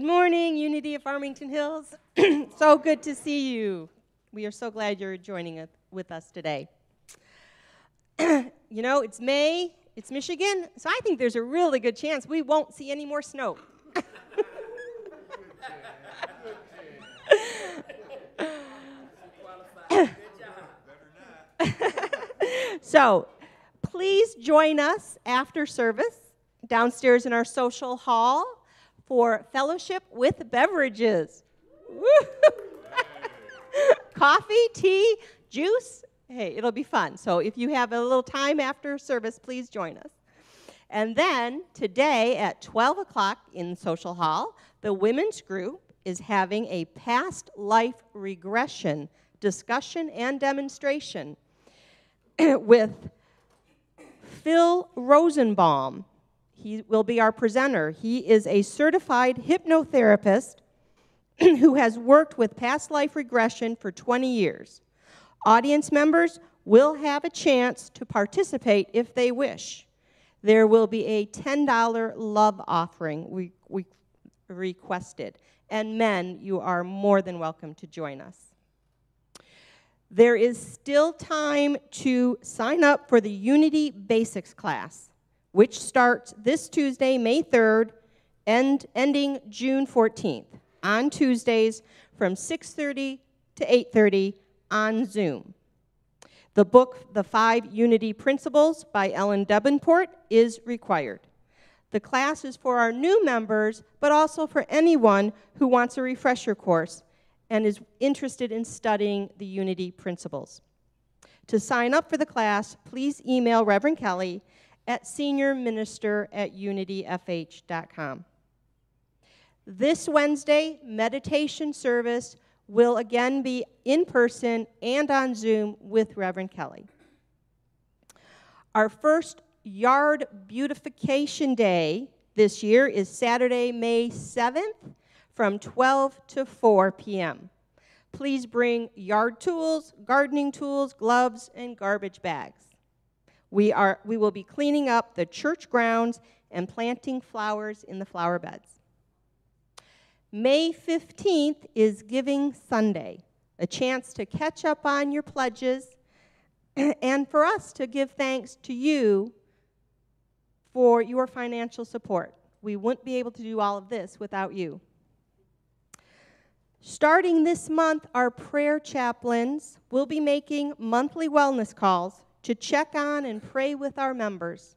Good morning, Unity of Farmington Hills. so good to see you. We are so glad you're joining us, with us today. you know, it's May, it's Michigan, so I think there's a really good chance we won't see any more snow. so, please join us after service downstairs in our social hall for fellowship with beverages. Coffee, tea, juice. Hey, it'll be fun. So if you have a little time after service, please join us. And then today at 12 o'clock in Social Hall, the women's group is having a past life regression discussion and demonstration with Phil Rosenbaum he will be our presenter. He is a certified hypnotherapist who has worked with past life regression for 20 years. Audience members will have a chance to participate if they wish. There will be a $10 love offering we, we requested. And men, you are more than welcome to join us. There is still time to sign up for the Unity Basics class which starts this Tuesday, May 3rd, and ending June 14th, on Tuesdays from 6:30 to 8:30 on Zoom. The book The 5 Unity Principles by Ellen Debenport is required. The class is for our new members, but also for anyone who wants a refresher course and is interested in studying the Unity principles. To sign up for the class, please email Reverend Kelly at seniorminister at unityfh.com. This Wednesday, meditation service will again be in person and on Zoom with Reverend Kelly. Our first yard beautification day this year is Saturday, May 7th from 12 to 4 p.m. Please bring yard tools, gardening tools, gloves, and garbage bags. We, are, we will be cleaning up the church grounds and planting flowers in the flower beds. May 15th is Giving Sunday, a chance to catch up on your pledges and for us to give thanks to you for your financial support. We wouldn't be able to do all of this without you. Starting this month, our prayer chaplains will be making monthly wellness calls to check on and pray with our members.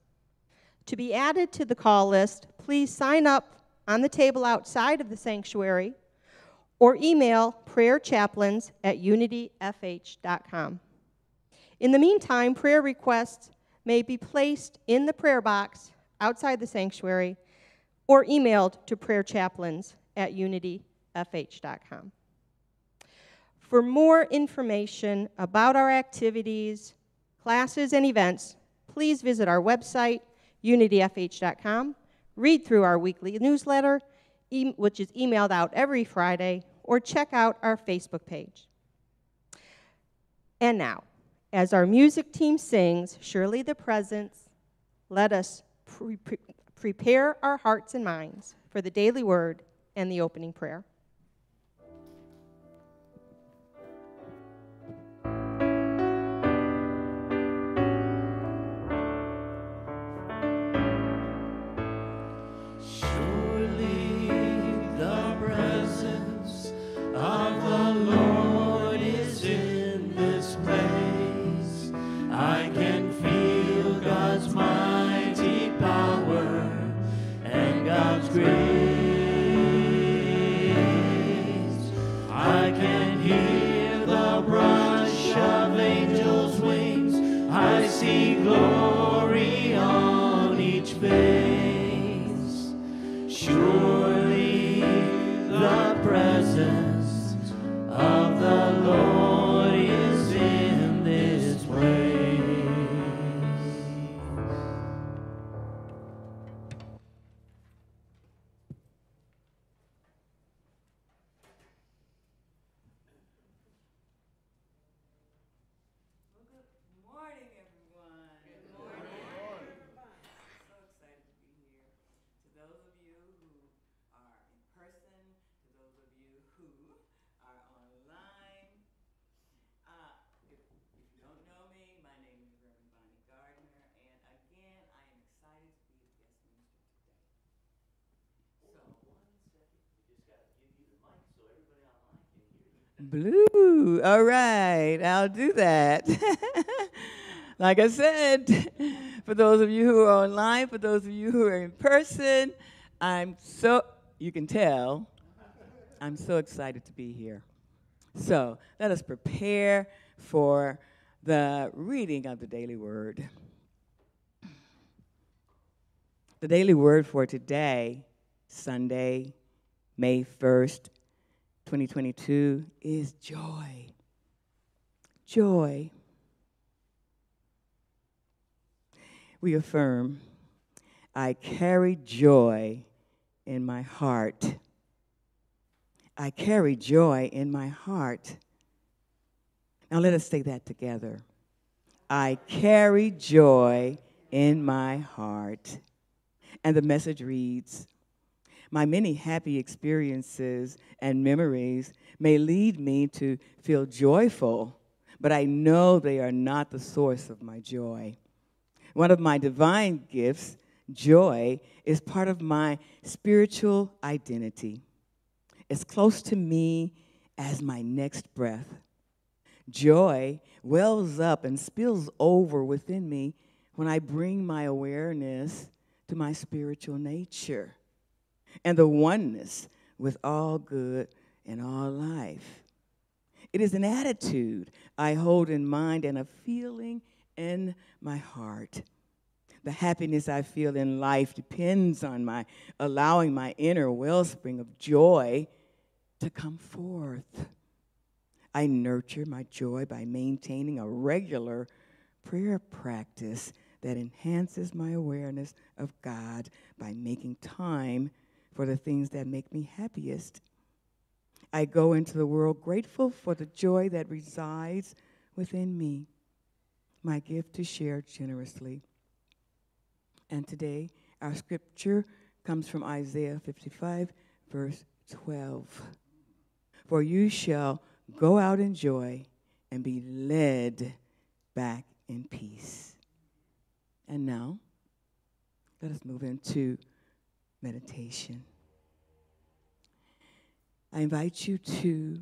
To be added to the call list, please sign up on the table outside of the sanctuary or email prayerchaplains at unityfh.com. In the meantime, prayer requests may be placed in the prayer box outside the sanctuary or emailed to prayerchaplains at unityfh.com. For more information about our activities, classes, and events, please visit our website, unityfh.com, read through our weekly newsletter, e- which is emailed out every Friday, or check out our Facebook page. And now, as our music team sings, Surely the Presence, let us pre- pre- prepare our hearts and minds for the daily word and the opening prayer. Blue. All right, I'll do that. like I said, for those of you who are online, for those of you who are in person, I'm so, you can tell, I'm so excited to be here. So let us prepare for the reading of the daily word. The daily word for today, Sunday, May 1st, 2022, is joy. Joy. We affirm, I carry joy in my heart. I carry joy in my heart. Now let us say that together. I carry joy in my heart. And the message reads My many happy experiences and memories may lead me to feel joyful, but I know they are not the source of my joy. One of my divine gifts, joy, is part of my spiritual identity. It's close to me as my next breath. Joy wells up and spills over within me when I bring my awareness to my spiritual nature and the oneness with all good and all life. It is an attitude I hold in mind and a feeling in my heart. The happiness I feel in life depends on my allowing my inner wellspring of joy to come forth. I nurture my joy by maintaining a regular prayer practice that enhances my awareness of God by making time for the things that make me happiest. I go into the world grateful for the joy that resides within me, my gift to share generously. And today, our scripture comes from Isaiah 55, verse 12. For you shall go out in joy and be led back in peace. And now, let us move into meditation. I invite you to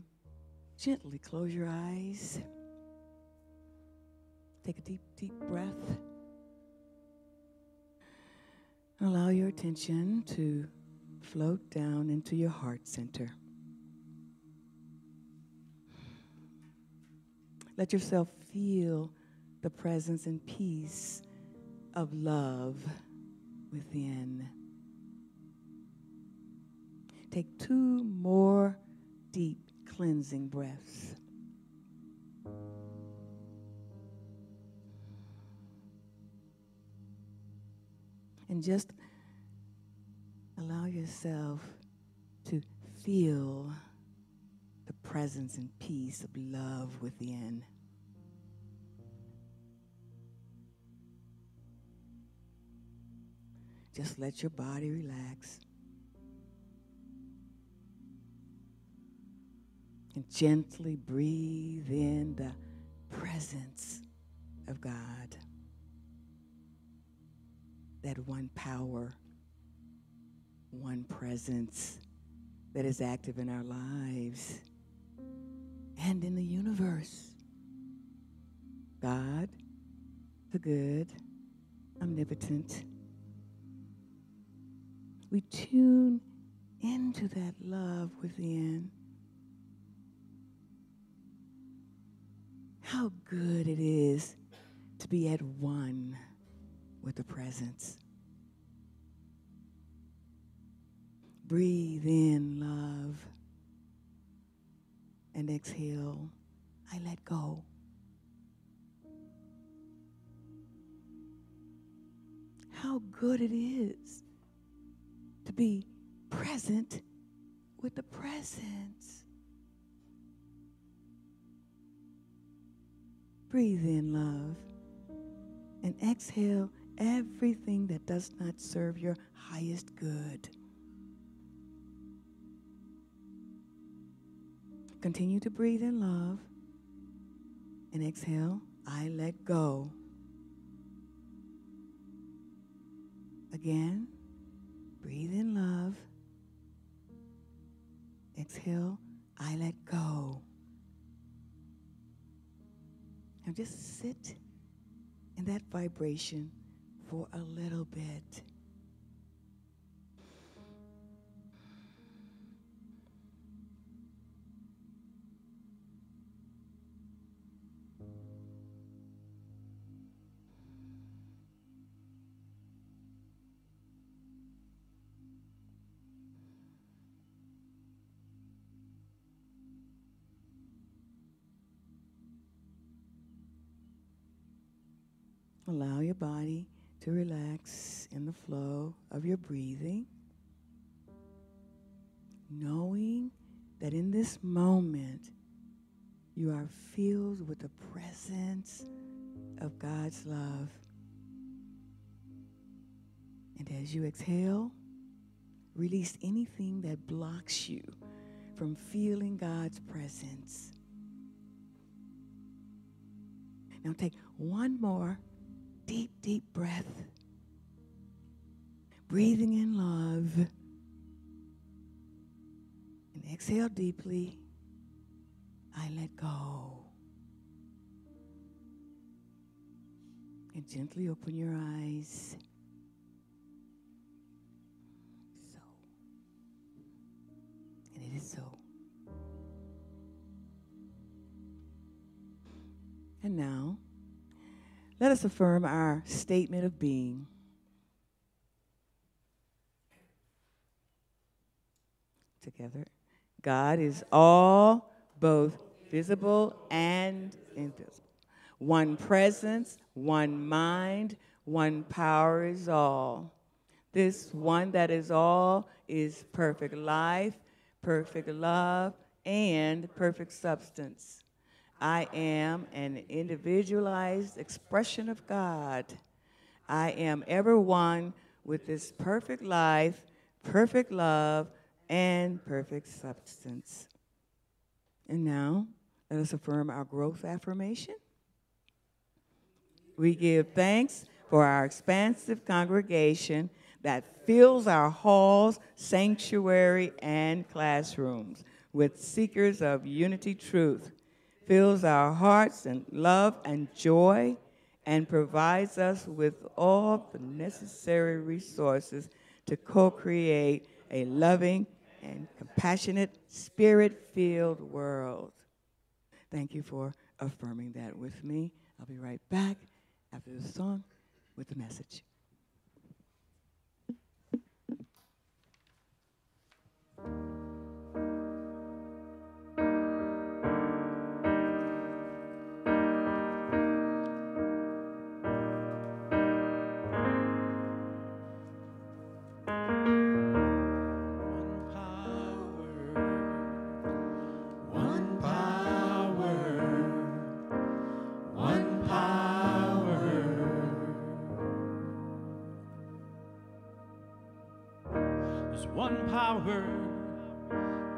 gently close your eyes. Take a deep, deep breath. And allow your attention to float down into your heart center. Let yourself feel the presence and peace of love within. Take two more deep cleansing breaths. And just allow yourself to feel the presence and peace of love within. Just let your body relax. And gently breathe in the presence of God. That one power, one presence that is active in our lives and in the universe. God, the good, omnipotent, we tune into that love within. How good it is to be at one with the presence. Breathe in love and exhale. I let go. How good it is to be present with the presence. Breathe in love and exhale everything that does not serve your highest good. Continue to breathe in love and exhale, I let go. Again. Breathe in love. Exhale, I let go. Now just sit in that vibration for a little bit. Allow your body to relax in the flow of your breathing, knowing that in this moment you are filled with the presence of God's love. And as you exhale, release anything that blocks you from feeling God's presence. Now take one more deep, deep breath. Breathing in love. And exhale deeply. I let go. And gently open your eyes. So. And it is so. And now, let us affirm our statement of being. Together. God is all, both visible and invisible. One presence, one mind, one power is all. This one that is all is perfect life, perfect love, and perfect substance. I am an individualized expression of God. I am ever one with this perfect life, perfect love, and perfect substance. And now, let us affirm our growth affirmation. We give thanks for our expansive congregation that fills our halls, sanctuary, and classrooms with seekers of unity truth, fills our hearts and love and joy, and provides us with all the necessary resources to co create a loving and compassionate, spirit filled world. Thank you for affirming that with me. I'll be right back after the song with the message. One one power,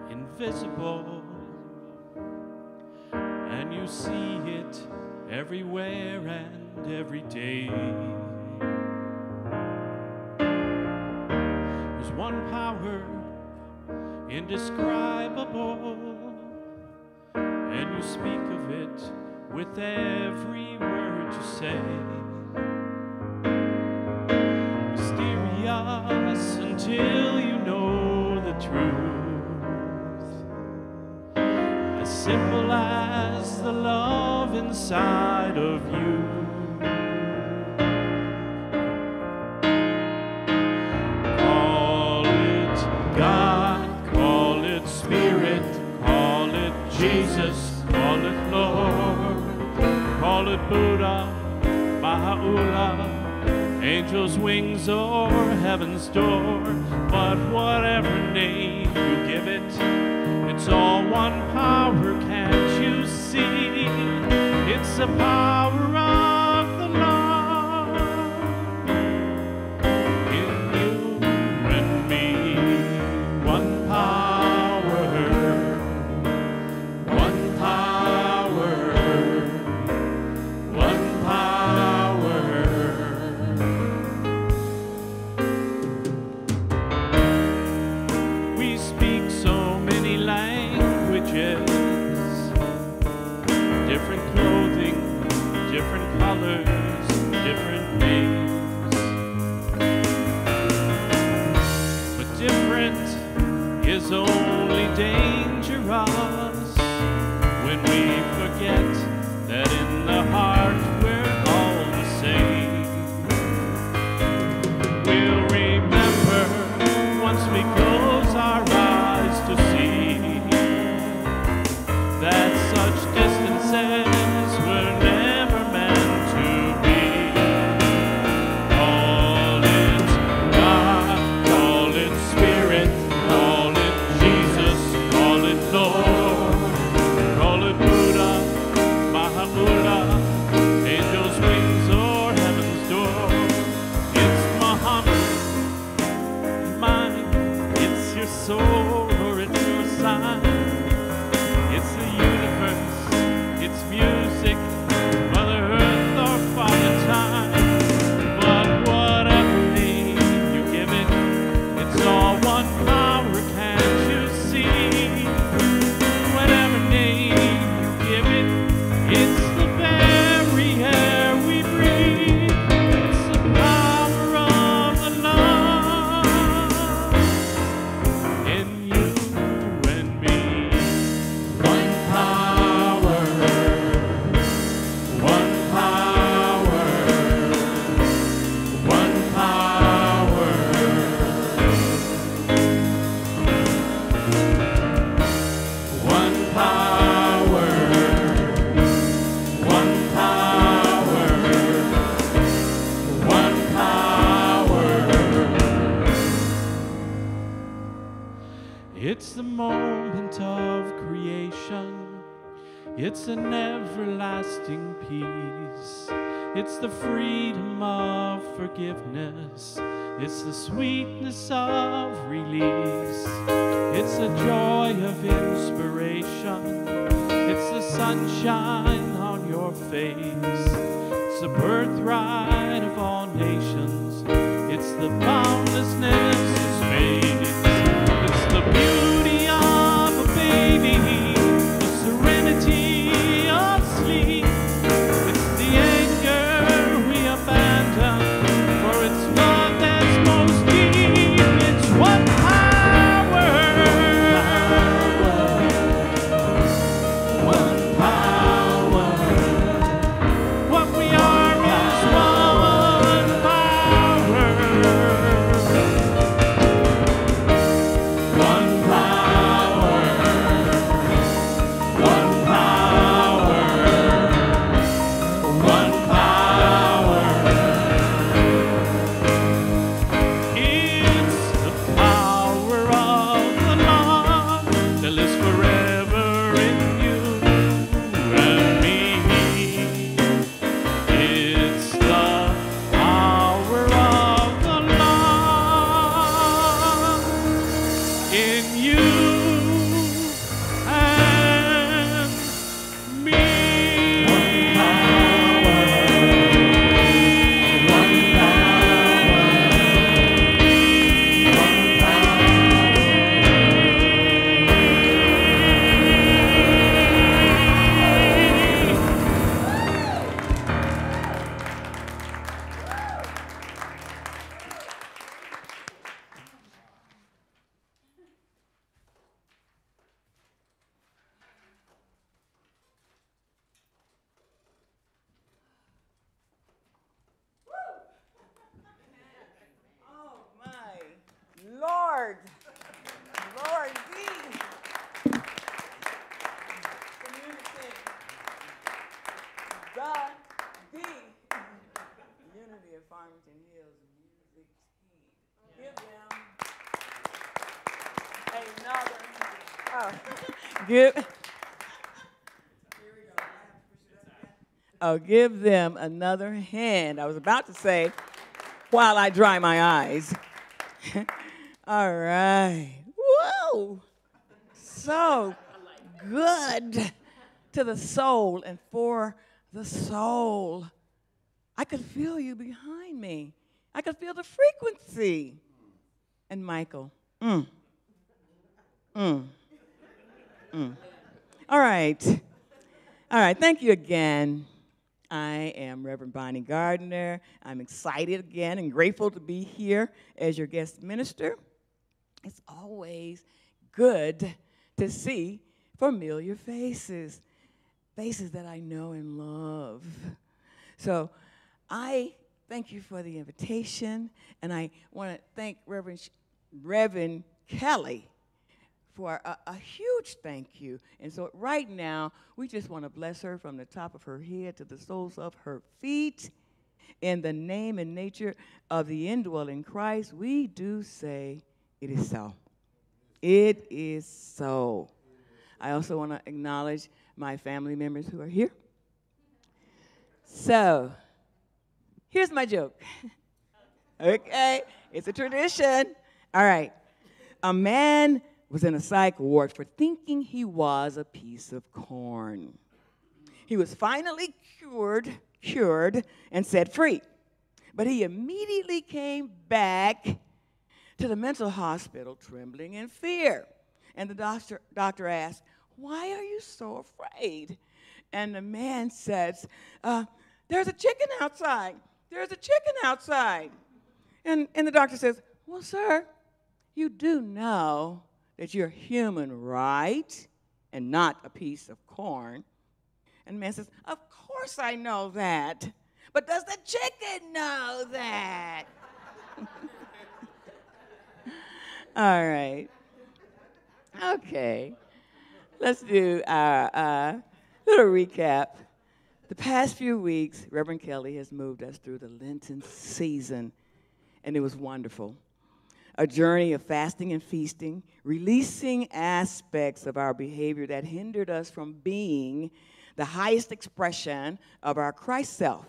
invisible, and you see it everywhere and every day. There's one power indescribable, and you speak of it with every word you say. Mysterious until simple as the love inside of you. Call it God, call it Spirit, call it Jesus, call it Lord, call it Buddha, Baha'u'llah, angels' wings or heaven's door. But whatever name the power of the you and me. One power, one power, one power. We speak so many languages, wrong. It's the moment of creation. It's an everlasting peace. It's the freedom of forgiveness. It's the sweetness of release. It's the joy of inspiration. It's the sunshine on your face. It's the birthright of all nations. It's the bounty. in you. Give them another hand. I was about to say, while I dry my eyes. All right. Woo! So good to the soul and for the soul. I could feel you behind me. I could feel the frequency. And Michael, mm. Mm. Mm. All right. All right. Thank you again. I am Reverend Bonnie Gardner. I'm excited again and grateful to be here as your guest minister. It's always good to see familiar faces, faces that I know and love. So I thank you for the invitation, and I want to thank Reverend, Reverend Kelly for a, a huge thank you. And so right now, we just want to bless her from the top of her head to the soles of her feet. In the name and nature of the indwelling Christ, we do say it is so. It is so. I also want to acknowledge my family members who are here. So, here's my joke. okay, it's a tradition. All right. A man was in a psych ward for thinking he was a piece of corn. He was finally cured, cured, and set free. But he immediately came back to the mental hospital trembling in fear. And the doctor, doctor asked, Why are you so afraid? And the man says, uh, There's a chicken outside. There's a chicken outside. And, and the doctor says, Well, sir, you do know that you're human, right? And not a piece of corn. And the man says, Of course I know that. But does the chicken know that? All right. Okay. Let's do our uh, little recap. The past few weeks, Reverend Kelly has moved us through the Lenten season, and it was wonderful a journey of fasting and feasting, releasing aspects of our behavior that hindered us from being the highest expression of our Christ self.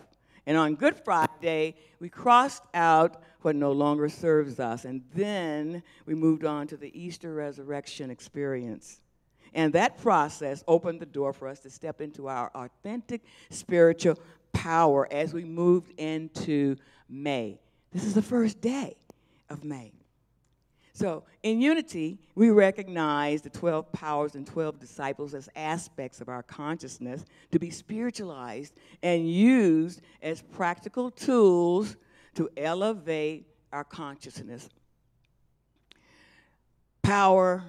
And on Good Friday, we crossed out what no longer serves us. And then we moved on to the Easter resurrection experience. And that process opened the door for us to step into our authentic spiritual power as we moved into May. This is the first day of May. So, in unity, we recognize the 12 powers and 12 disciples as aspects of our consciousness to be spiritualized and used as practical tools to elevate our consciousness. Power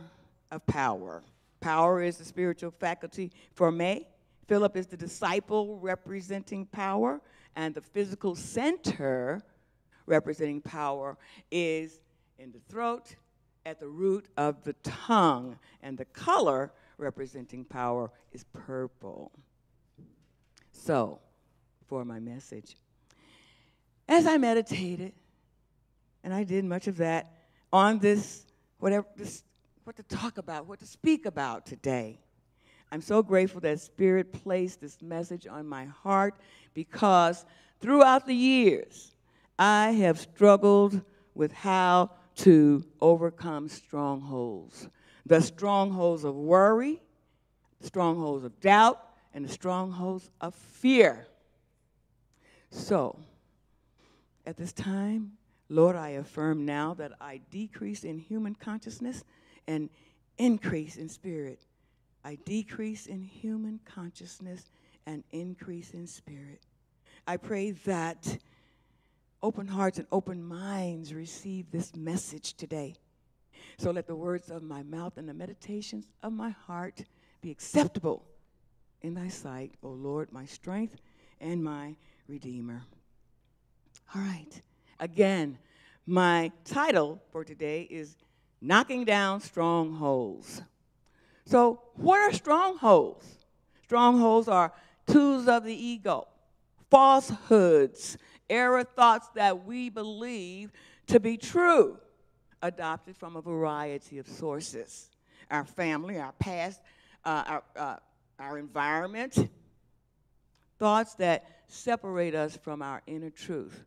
of power. Power is the spiritual faculty for me. Philip is the disciple representing power, and the physical center representing power is in the throat, at the root of the tongue, and the color representing power is purple. So, for my message, as I meditated, and I did much of that on this, whatever, this, what to talk about, what to speak about today. I'm so grateful that Spirit placed this message on my heart because throughout the years, I have struggled with how to overcome strongholds the strongholds of worry, strongholds of doubt, and the strongholds of fear. So, at this time, Lord, I affirm now that I decrease in human consciousness and increase in spirit. I decrease in human consciousness and increase in spirit. I pray that open hearts and open minds receive this message today. So let the words of my mouth and the meditations of my heart be acceptable in thy sight, O Lord, my strength and my redeemer. All right. Again, my title for today is Knocking Down Strongholds. So, what are strongholds? Strongholds are tools of the ego, falsehoods, error thoughts that we believe to be true, adopted from a variety of sources our family, our past, uh, our, uh, our environment, thoughts that separate us from our inner truth,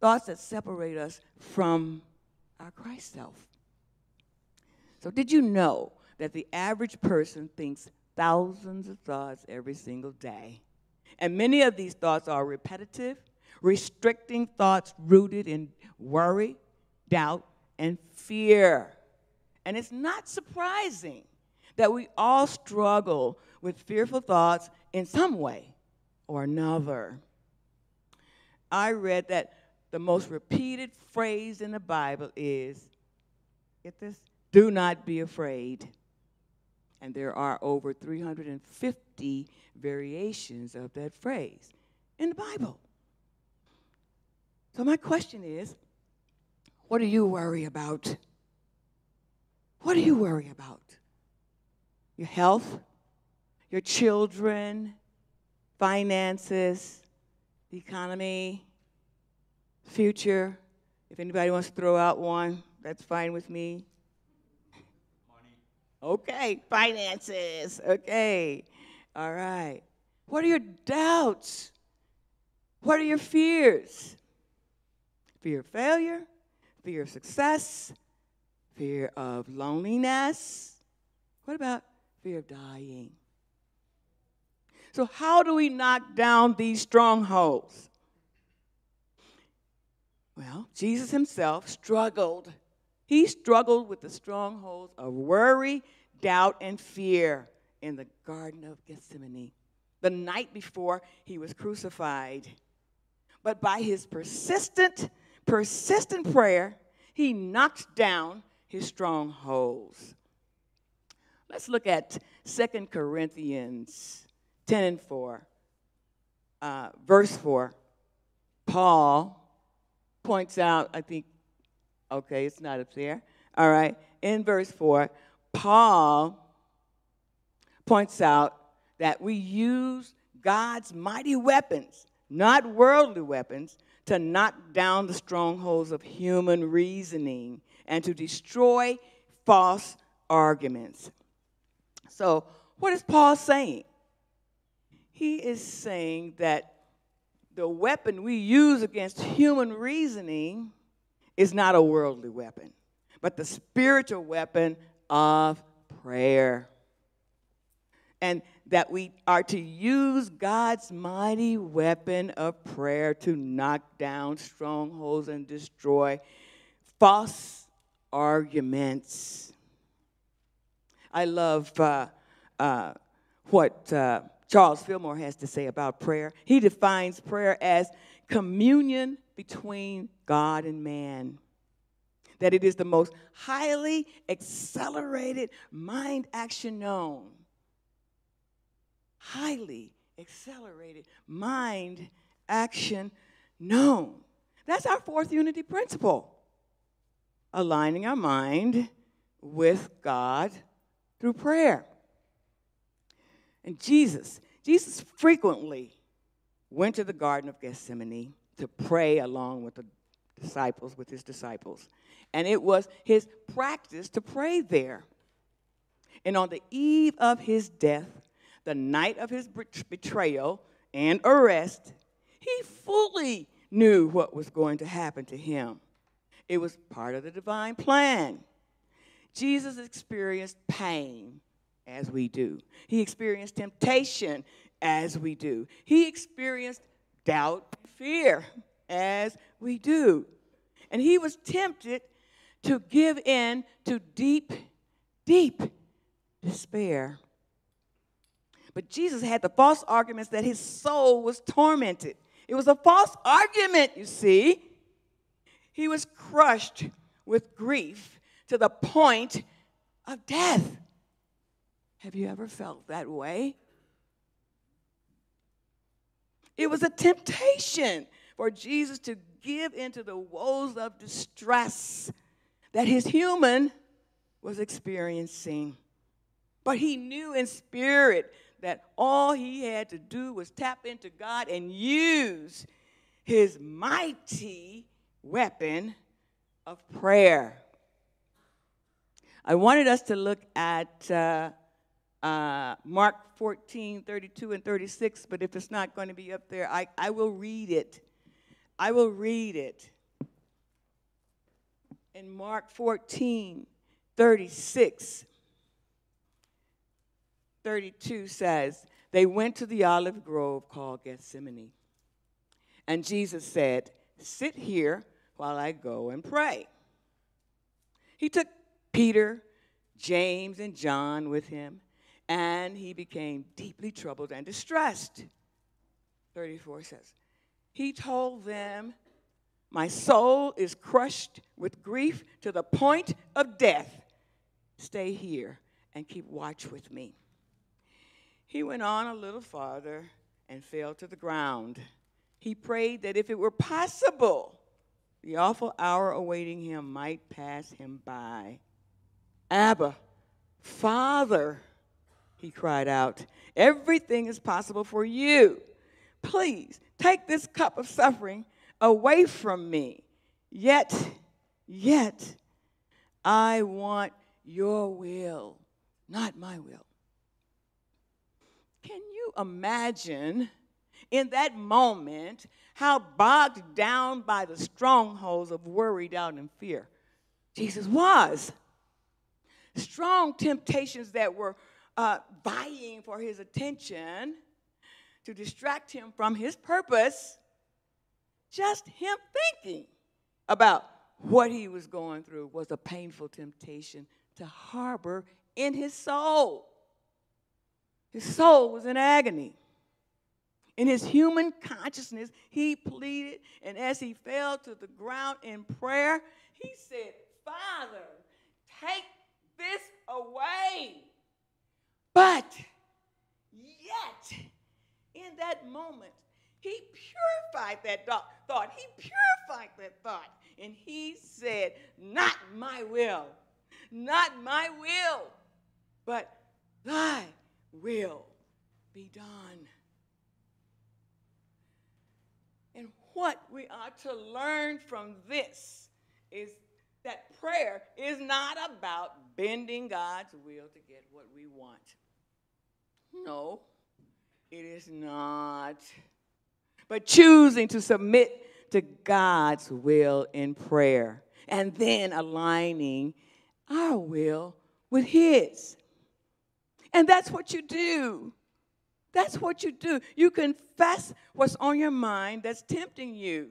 thoughts that separate us from our Christ self. So, did you know that the average person thinks thousands of thoughts every single day? And many of these thoughts are repetitive, restricting thoughts rooted in worry, doubt, and fear. And it's not surprising that we all struggle with fearful thoughts in some way or another. I read that the most repeated phrase in the Bible is get this? Do not be afraid. And there are over 350 variations of that phrase in the Bible. So, my question is what do you worry about? What do you worry about? Your health, your children, finances, the economy, future. If anybody wants to throw out one, that's fine with me. Okay, finances. Okay. All right. What are your doubts? What are your fears? Fear of failure, fear of success, fear of loneliness. What about fear of dying? So, how do we knock down these strongholds? Well, Jesus himself struggled. He struggled with the strongholds of worry, doubt, and fear in the Garden of Gethsemane the night before he was crucified. But by his persistent, persistent prayer, he knocked down his strongholds. Let's look at Second Corinthians 10 and 4, uh, verse 4. Paul points out, I think, okay, it's not up there. All right, in verse 4, Paul points out that we use God's mighty weapons, not worldly weapons, to knock down the strongholds of human reasoning and to destroy false arguments. So, what is Paul saying? He is saying that the weapon we use against human reasoning is not a worldly weapon, but the spiritual weapon of prayer. And that we are to use God's mighty weapon of prayer to knock down strongholds and destroy false arguments. I love uh, uh, what uh, Charles Fillmore has to say about prayer. He defines prayer as communion between God and man. That it is the most highly accelerated mind action known. Highly accelerated mind action known. That's our fourth unity principle aligning our mind with God through prayer. And Jesus, Jesus frequently went to the Garden of Gethsemane to pray along with the disciples, with his disciples. And it was his practice to pray there. And on the eve of his death, the night of his betrayal and arrest, he fully knew what was going to happen to him. It was part of the divine plan. Jesus experienced pain as we do. He experienced temptation as we do. He experienced doubt, fear as we do. And he was tempted to give in to deep, deep despair. But Jesus had the false arguments that his soul was tormented. It was a false argument, you see. He was crushed with grief to the point of death. Have you ever felt that way? It was a temptation for Jesus to give into the woes of distress that his human was experiencing. But he knew in spirit that all he had to do was tap into God and use his mighty weapon of prayer. I wanted us to look at uh, uh, Mark 14, 32, and 36, but if it's not going to be up there, I, I will read it. I will read it. In Mark 14, 36, 32 says, They went to the olive grove called Gethsemane. And Jesus said, Sit here while I go and pray. He took Peter, James, and John with him and he became deeply troubled and distressed. 34 says, He told them, My soul is crushed with grief to the point of death. Stay here and keep watch with me. He went on a little farther and fell to the ground. He prayed that if it were possible, the awful hour awaiting him might pass him by. Abba, Father, he cried out, everything is possible for you. Please take this cup of suffering away from me. Yet, yet, I want your will, not my will. Can you imagine in that moment how bogged down by the strongholds of worry, doubt, and fear Jesus was? Strong temptations that were uh, vying for his attention to distract him from his purpose, just him thinking about what he was going through was a painful temptation to harbor in his soul. His soul was in agony. In his human consciousness, he pleaded, and as he fell to the ground in prayer, he said, Father, take this away. But yet, in that moment, he purified that thought. He purified that thought. And he said, Not my will, not my will, but thy will be done. And what we are to learn from this is that prayer is not about bending God's will to get what we want. No, it is not. But choosing to submit to God's will in prayer and then aligning our will with His. And that's what you do. That's what you do. You confess what's on your mind that's tempting you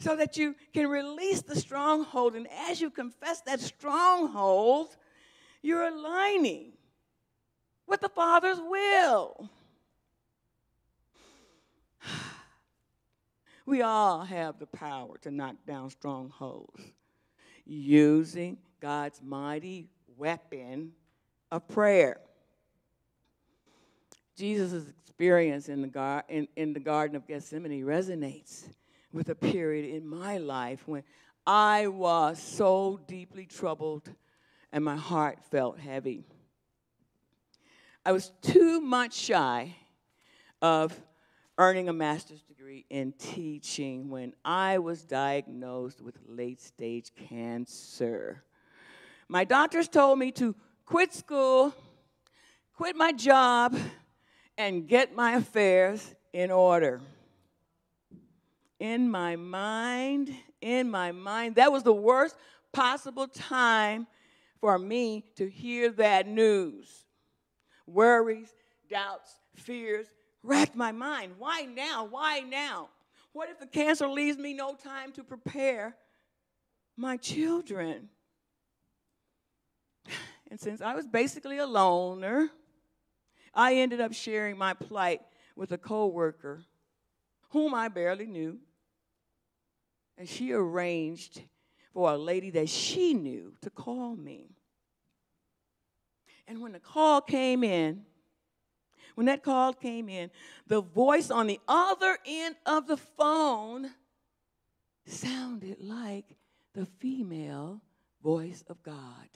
so that you can release the stronghold. And as you confess that stronghold, you're aligning with the Father's will. We all have the power to knock down strongholds using God's mighty weapon of prayer. Jesus' experience in the, gar- in, in the Garden of Gethsemane resonates with a period in my life when I was so deeply troubled and my heart felt heavy. I was too much shy of earning a master's degree in teaching when I was diagnosed with late stage cancer. My doctors told me to quit school, quit my job, and get my affairs in order. In my mind, in my mind, that was the worst possible time for me to hear that news. Worries, doubts, fears racked my mind. Why now? Why now? What if the cancer leaves me no time to prepare my children? And since I was basically a loner, I ended up sharing my plight with a coworker whom I barely knew. And she arranged for a lady that she knew to call me. And when the call came in, when that call came in, the voice on the other end of the phone sounded like the female voice of God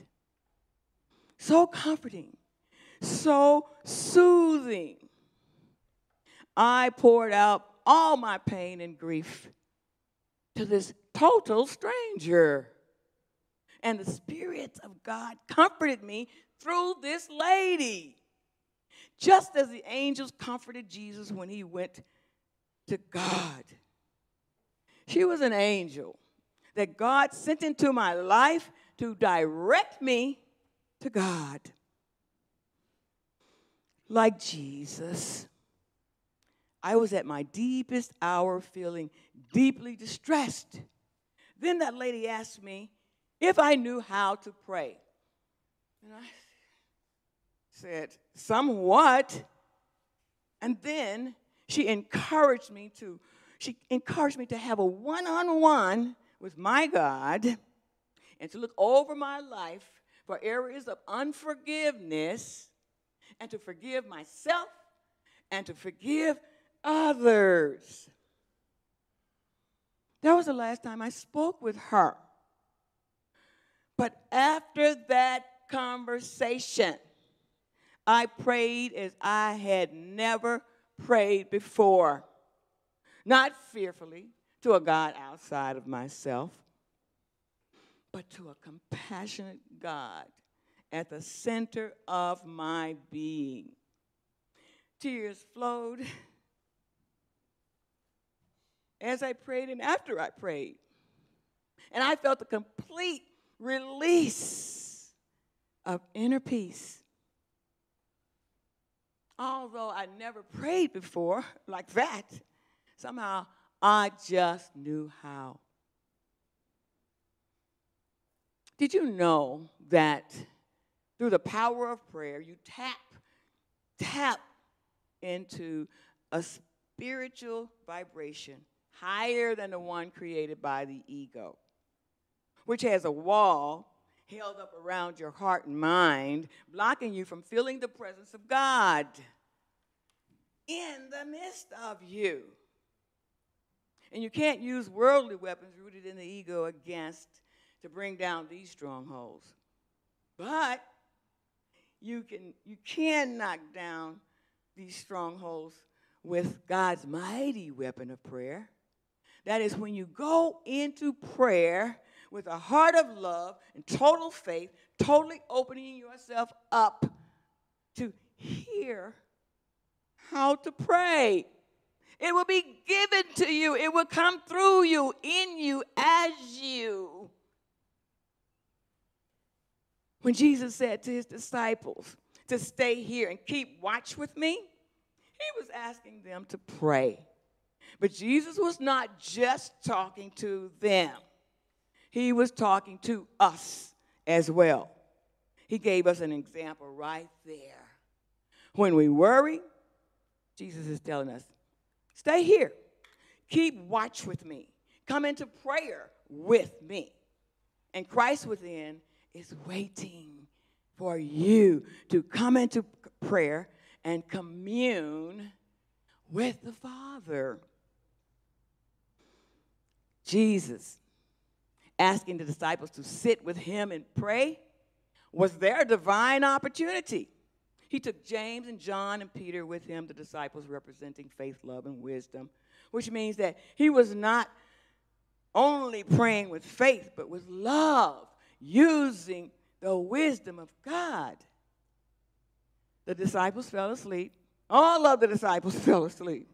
so comforting, so soothing. I poured out all my pain and grief to this total stranger. And the Spirit of God comforted me through this lady. Just as the angels comforted Jesus when he went to God. She was an angel that God sent into my life to direct me to God. Like Jesus, I was at my deepest hour feeling deeply distressed. Then that lady asked me if I knew how to pray. And I said, somewhat. And then she encouraged me to, she encouraged me to have a one-on-one with my God and to look over my life for areas of unforgiveness and to forgive myself and to forgive others. That was the last time I spoke with her. But after that conversation, I prayed as I had never prayed before. Not fearfully to a God outside of myself, but to a compassionate God at the center of my being. Tears flowed as I prayed and after I prayed. And I felt a complete release of inner peace. Although I never prayed before like that, somehow I just knew how. Did you know that through the power of prayer, you tap, tap into a spiritual vibration higher than the one created by the ego, which has a wall held up around your heart and mind, blocking you from feeling the presence of God in the midst of you. And you can't use worldly weapons rooted in the ego against to bring down these strongholds. But you can you can knock down these strongholds with God's mighty weapon of prayer. That is when you go into prayer with a heart of love and total faith, totally opening yourself up to hear how to pray. It will be given to you, it will come through you, in you, as you. When Jesus said to his disciples to stay here and keep watch with me, he was asking them to pray. But Jesus was not just talking to them, he was talking to us as well. He gave us an example right there. When we worry, Jesus is telling us, stay here. Keep watch with me. Come into prayer with me. And Christ within is waiting for you to come into prayer and commune with the Father. Jesus asking the disciples to sit with him and pray was their divine opportunity. He took James and John and Peter with him, the disciples representing faith, love, and wisdom, which means that he was not only praying with faith, but with love, using the wisdom of God. The disciples fell asleep. All of the disciples fell asleep.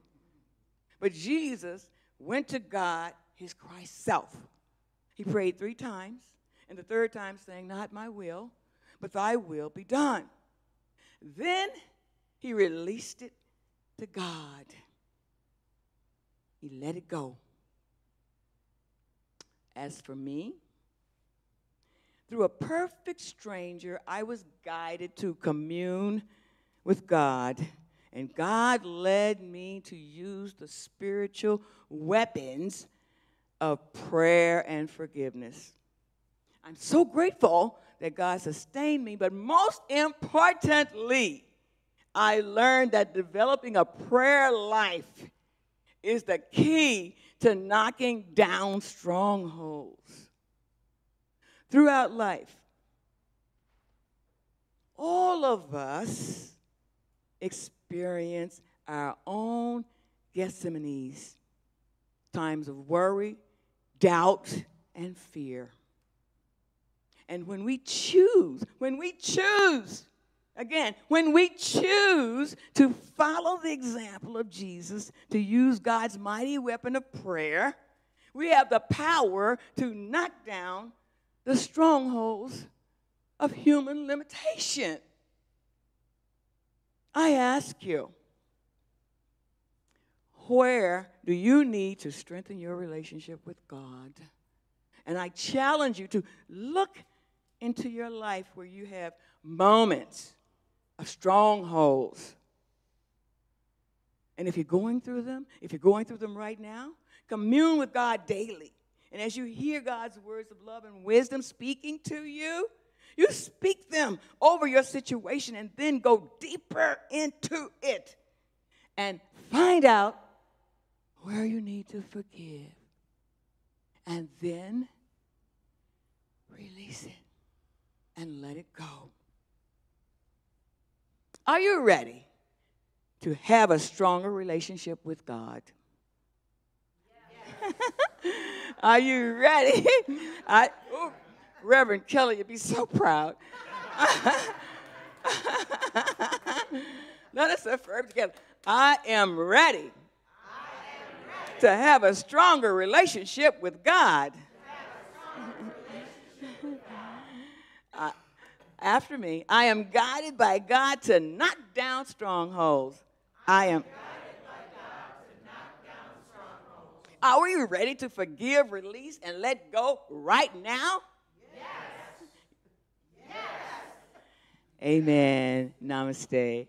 But Jesus went to God, his Christ self. He prayed three times, and the third time saying, Not my will, but thy will be done. Then he released it to God. He let it go. As for me, through a perfect stranger, I was guided to commune with God. And God led me to use the spiritual weapons of prayer and forgiveness. I'm so grateful that God sustained me, but most importantly, I learned that developing a prayer life is the key to knocking down strongholds. Throughout life, all of us experience our own Gethsemane's, times of worry, doubt, and fear. And when we choose, when we choose, again, when we choose to follow the example of Jesus, to use God's mighty weapon of prayer, we have the power to knock down the strongholds of human limitation. I ask you, where do you need to strengthen your relationship with God? And I challenge you to look into your life where you have moments of strongholds. And if you're going through them, if you're going through them right now, commune with God daily. And as you hear God's words of love and wisdom speaking to you, You speak them over your situation and then go deeper into it and find out where you need to forgive. And then release it and let it go. Are you ready to have a stronger relationship with God? Are you ready? I, ooh, Reverend Kelly, you'd be so proud. Let us affirm together. I am ready, to have a stronger relationship with God. Uh, after me, I am guided by God to knock down strongholds. I am. Are we ready to forgive, release, and let go right now? Yes. Yes. Amen. Namaste.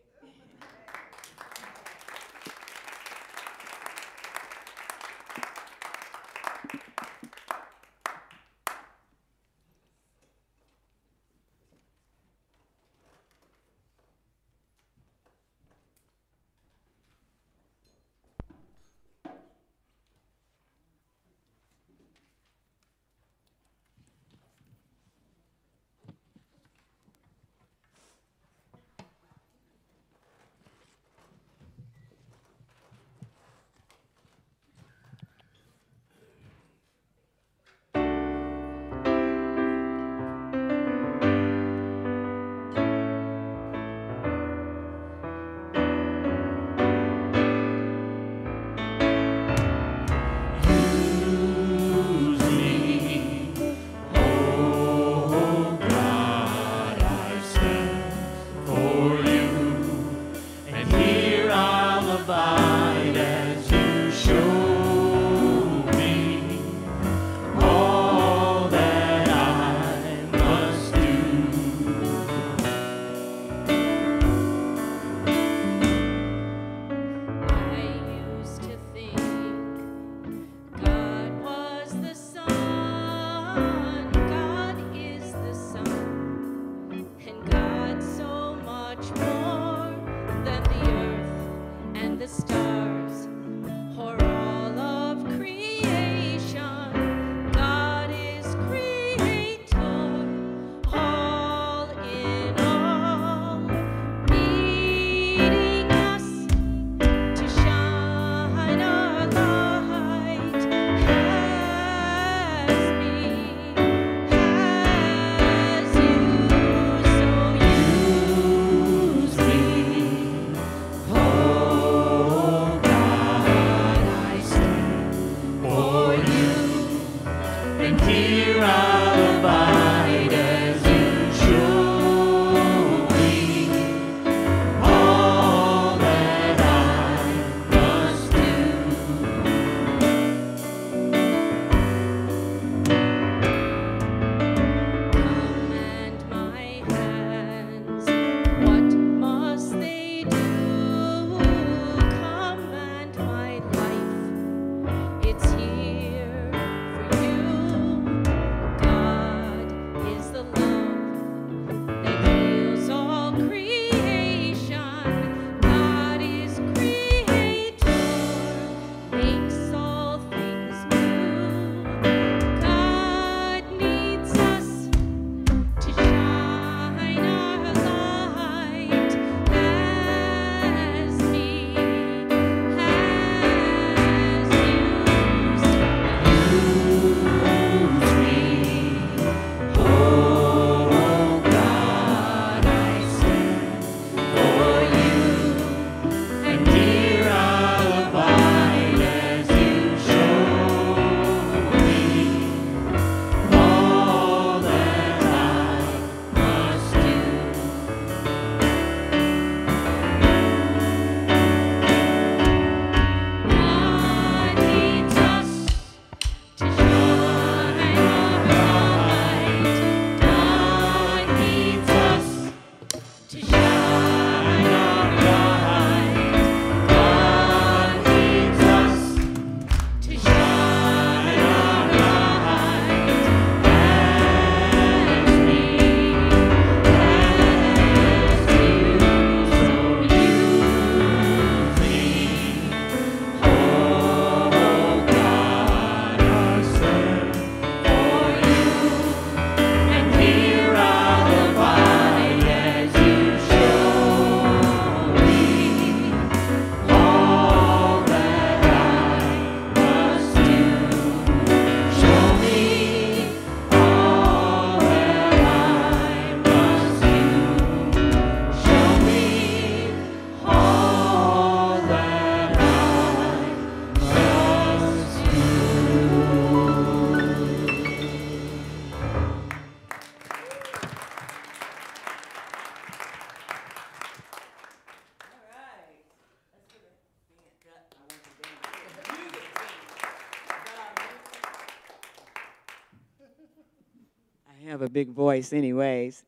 Have a big voice, anyways.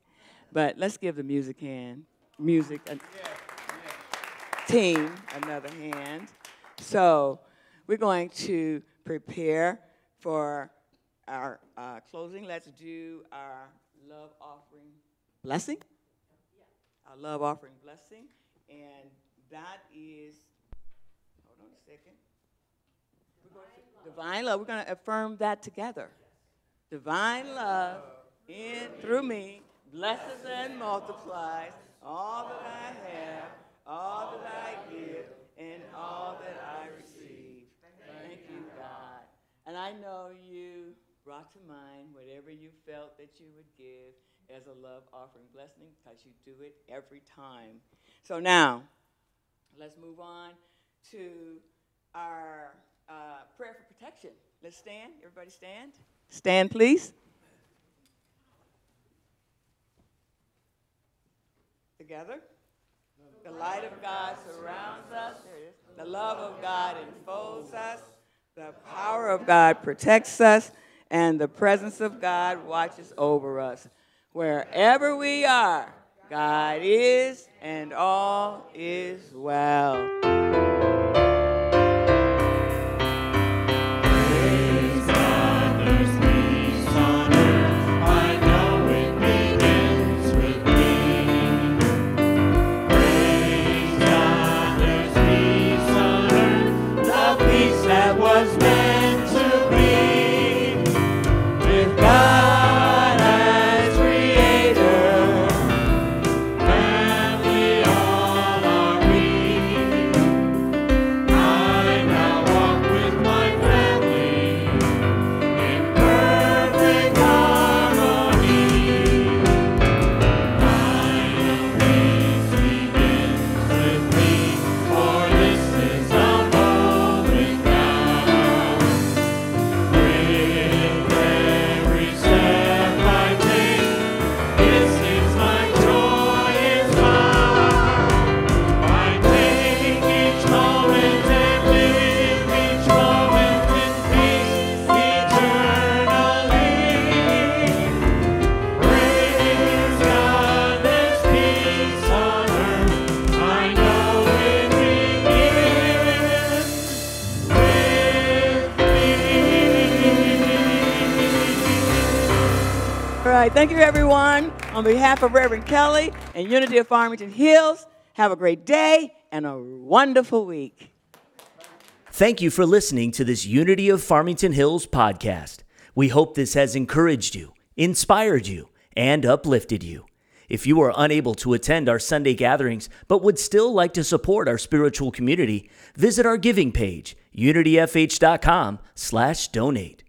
But let's give the music hand, music a, team another hand. So we're going to prepare for our uh, closing. Let's do our love offering blessing. Our love offering blessing, and that is. Hold on a second. Going to- Divine love. We're going to affirm that together. Divine love in through me blesses and multiplies all that I have, all that I give, and all that I receive. Thank you, God. And I know you brought to mind whatever you felt that you would give as a love offering blessing because you do it every time. So now, let's move on to our uh, prayer for protection. Let's stand. Everybody stand. Stand, please. Together. The light of God surrounds us. The love of God enfolds us. The power of God protects us. And the presence of God watches over us. Wherever we are, God is, and all is well. Thank you, everyone. On behalf of Reverend Kelly and Unity of Farmington Hills, have a great day and a wonderful week. Thank you for listening to this Unity of Farmington Hills podcast. We hope this has encouraged you, inspired you, and uplifted you. If you are unable to attend our Sunday gatherings but would still like to support our spiritual community, visit our giving page, unityfh.com/donate.